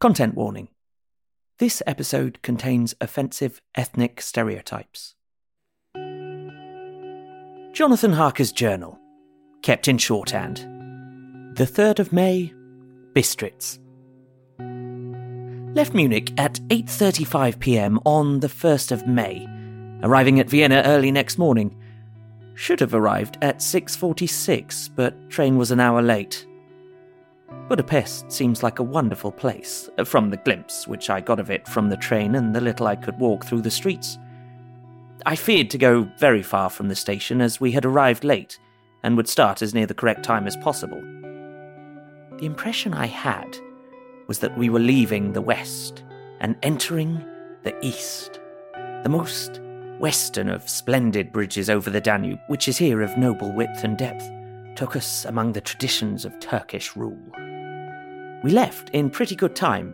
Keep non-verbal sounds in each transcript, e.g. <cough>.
Content warning. This episode contains offensive ethnic stereotypes. Jonathan Harker's journal, kept in shorthand. The 3rd of May, Bistritz. Left Munich at 8:35 p.m. on the 1st of May, arriving at Vienna early next morning. Should have arrived at 6:46, but train was an hour late. Budapest seems like a wonderful place, uh, from the glimpse which I got of it from the train and the little I could walk through the streets. I feared to go very far from the station as we had arrived late and would start as near the correct time as possible. The impression I had was that we were leaving the west and entering the east, the most western of splendid bridges over the Danube, which is here of noble width and depth, took us among the traditions of Turkish rule. We left in pretty good time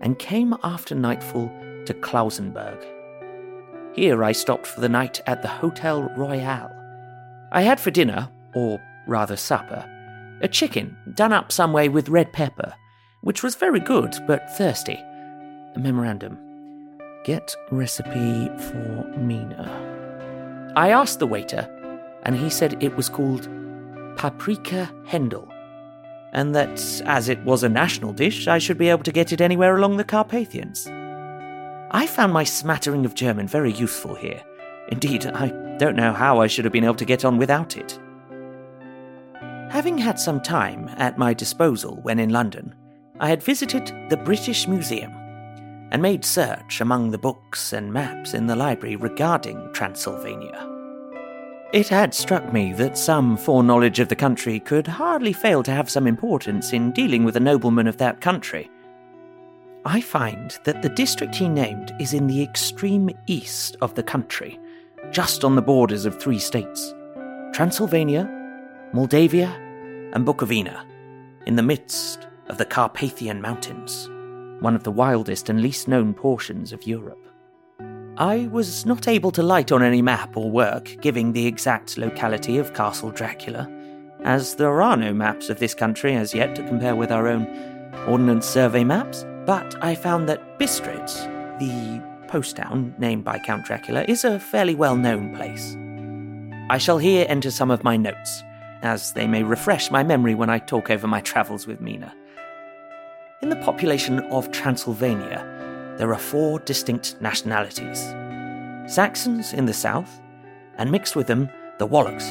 and came after nightfall to Klausenberg. Here I stopped for the night at the Hotel Royal. I had for dinner, or rather supper, a chicken done up some way with red pepper, which was very good but thirsty. A memorandum. Get recipe for Mina. I asked the waiter, and he said it was called paprika hendel, and that as it was a national dish, I should be able to get it anywhere along the Carpathians. I found my smattering of German very useful here. Indeed, I don't know how I should have been able to get on without it. Having had some time at my disposal when in London, I had visited the British Museum and made search among the books and maps in the library regarding Transylvania. It had struck me that some foreknowledge of the country could hardly fail to have some importance in dealing with a nobleman of that country. I find that the district he named is in the extreme east of the country, just on the borders of three states Transylvania, Moldavia, and Bukovina, in the midst of the Carpathian Mountains, one of the wildest and least known portions of Europe. I was not able to light on any map or work giving the exact locality of Castle Dracula, as there are no maps of this country as yet to compare with our own Ordnance Survey maps, but I found that Bistritz, the post town named by Count Dracula, is a fairly well known place. I shall here enter some of my notes, as they may refresh my memory when I talk over my travels with Mina. In the population of Transylvania, there are four distinct nationalities Saxons in the south, and mixed with them the Wallachs,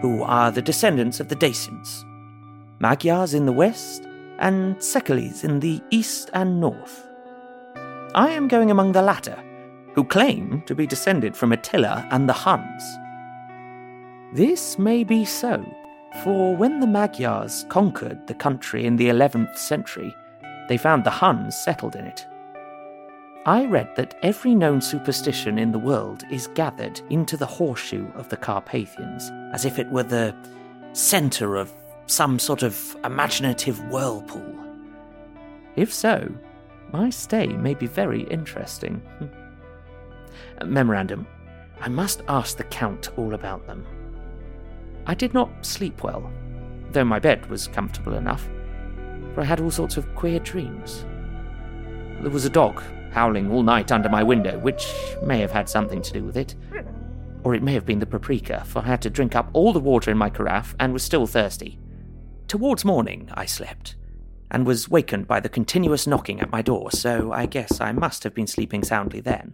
who are the descendants of the Dacians, Magyars in the west, and Szekelys in the east and north. I am going among the latter, who claim to be descended from Attila and the Huns. This may be so, for when the Magyars conquered the country in the 11th century, they found the Huns settled in it. I read that every known superstition in the world is gathered into the horseshoe of the Carpathians, as if it were the centre of some sort of imaginative whirlpool. If so, my stay may be very interesting. Hmm. Memorandum I must ask the Count all about them. I did not sleep well, though my bed was comfortable enough, for I had all sorts of queer dreams. There was a dog howling all night under my window, which may have had something to do with it. Or it may have been the paprika, for I had to drink up all the water in my carafe and was still thirsty. Towards morning, I slept, and was wakened by the continuous knocking at my door, so I guess I must have been sleeping soundly then.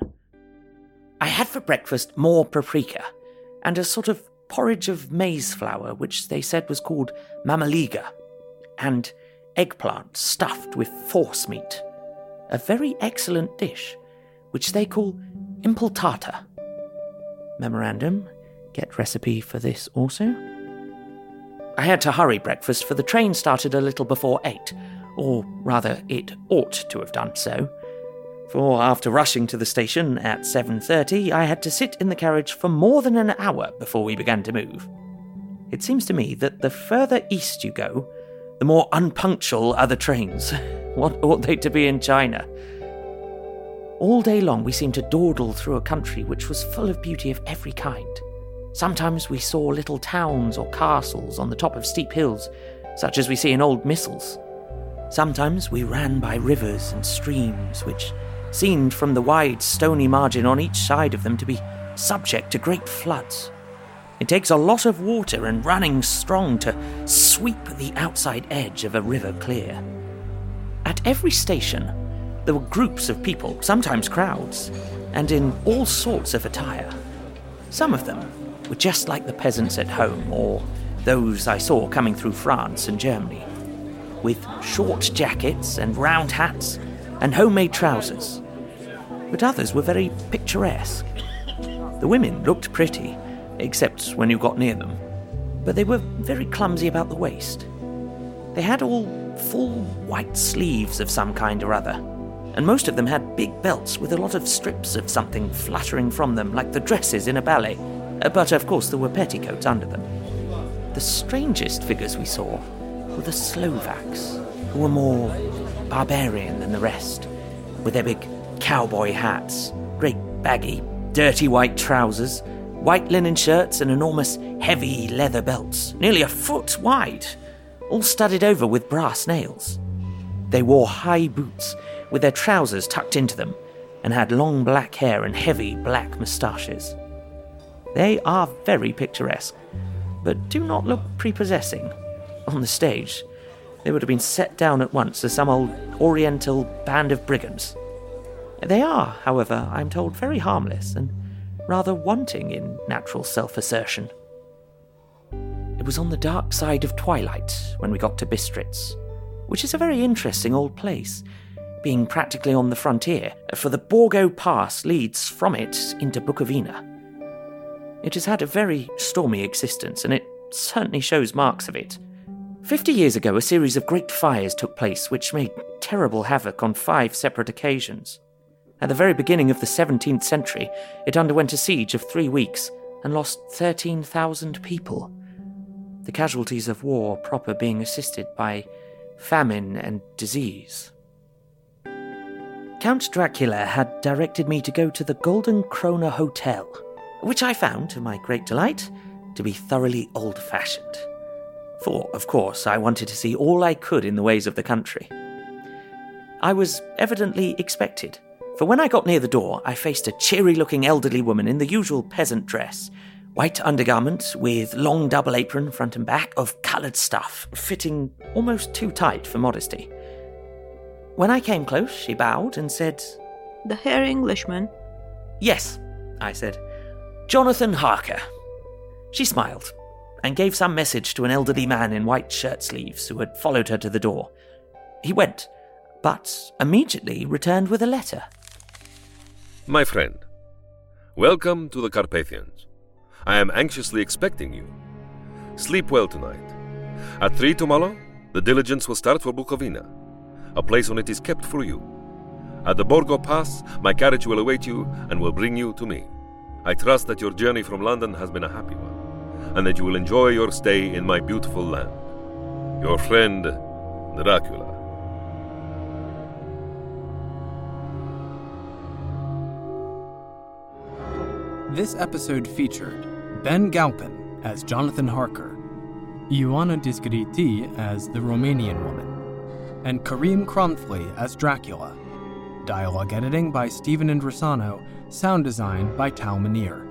I had for breakfast more paprika, and a sort of porridge of maize flour, which they said was called mamaliga, and eggplant stuffed with force meat a very excellent dish, which they call impultata. Memorandum get recipe for this also. I had to hurry breakfast, for the train started a little before eight, or rather, it ought to have done so. For after rushing to the station at 7:30, I had to sit in the carriage for more than an hour before we began to move. It seems to me that the further east you go, the more unpunctual are the trains. <laughs> What ought they to be in China? All day long we seemed to dawdle through a country which was full of beauty of every kind. Sometimes we saw little towns or castles on the top of steep hills, such as we see in old missals. Sometimes we ran by rivers and streams, which seemed from the wide stony margin on each side of them to be subject to great floods. It takes a lot of water and running strong to sweep the outside edge of a river clear. At every station, there were groups of people, sometimes crowds, and in all sorts of attire. Some of them were just like the peasants at home, or those I saw coming through France and Germany, with short jackets and round hats and homemade trousers. But others were very picturesque. The women looked pretty, except when you got near them, but they were very clumsy about the waist. They had all full white sleeves of some kind or other, and most of them had big belts with a lot of strips of something fluttering from them, like the dresses in a ballet, uh, but of course there were petticoats under them. The strangest figures we saw were the Slovaks, who were more barbarian than the rest, with their big cowboy hats, great baggy, dirty white trousers, white linen shirts, and enormous heavy leather belts, nearly a foot wide, all studded over with brass nails. They wore high boots with their trousers tucked into them and had long black hair and heavy black moustaches. They are very picturesque, but do not look prepossessing. On the stage, they would have been set down at once as some old oriental band of brigands. They are, however, I'm told, very harmless and rather wanting in natural self assertion. It was on the dark side of twilight when we got to Bistritz, which is a very interesting old place, being practically on the frontier, for the Borgo Pass leads from it into Bukovina. It has had a very stormy existence, and it certainly shows marks of it. Fifty years ago, a series of great fires took place which made terrible havoc on five separate occasions. At the very beginning of the 17th century, it underwent a siege of three weeks and lost 13,000 people. The casualties of war proper being assisted by famine and disease. Count Dracula had directed me to go to the Golden Krone Hotel, which I found, to my great delight, to be thoroughly old fashioned. For, of course, I wanted to see all I could in the ways of the country. I was evidently expected, for when I got near the door, I faced a cheery looking elderly woman in the usual peasant dress white undergarment with long double apron front and back of coloured stuff, fitting almost too tight for modesty. When I came close, she bowed and said, The Herr Englishman? Yes, I said. Jonathan Harker. She smiled and gave some message to an elderly man in white shirt sleeves who had followed her to the door. He went, but immediately returned with a letter. My friend, welcome to the Carpathians. I am anxiously expecting you. Sleep well tonight. At 3 tomorrow, the diligence will start for Bukovina. A place on it is kept for you. At the Borgo Pass, my carriage will await you and will bring you to me. I trust that your journey from London has been a happy one, and that you will enjoy your stay in my beautiful land. Your friend, Dracula. This episode featured Ben Galpin as Jonathan Harker, Ioana Adăscăliței as the Romanian woman, and Karim Kronfli as Dracula. Dialogue editing by Stephen Indrisano, sound design by Tal Minear.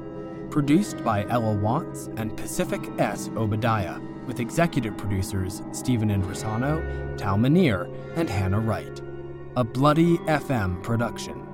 Produced by Ella Watts and Pacific S. Obadiah, with executive producers Stephen Indrisano, Tal Minear, and Hannah Wright. A Bloody FM production.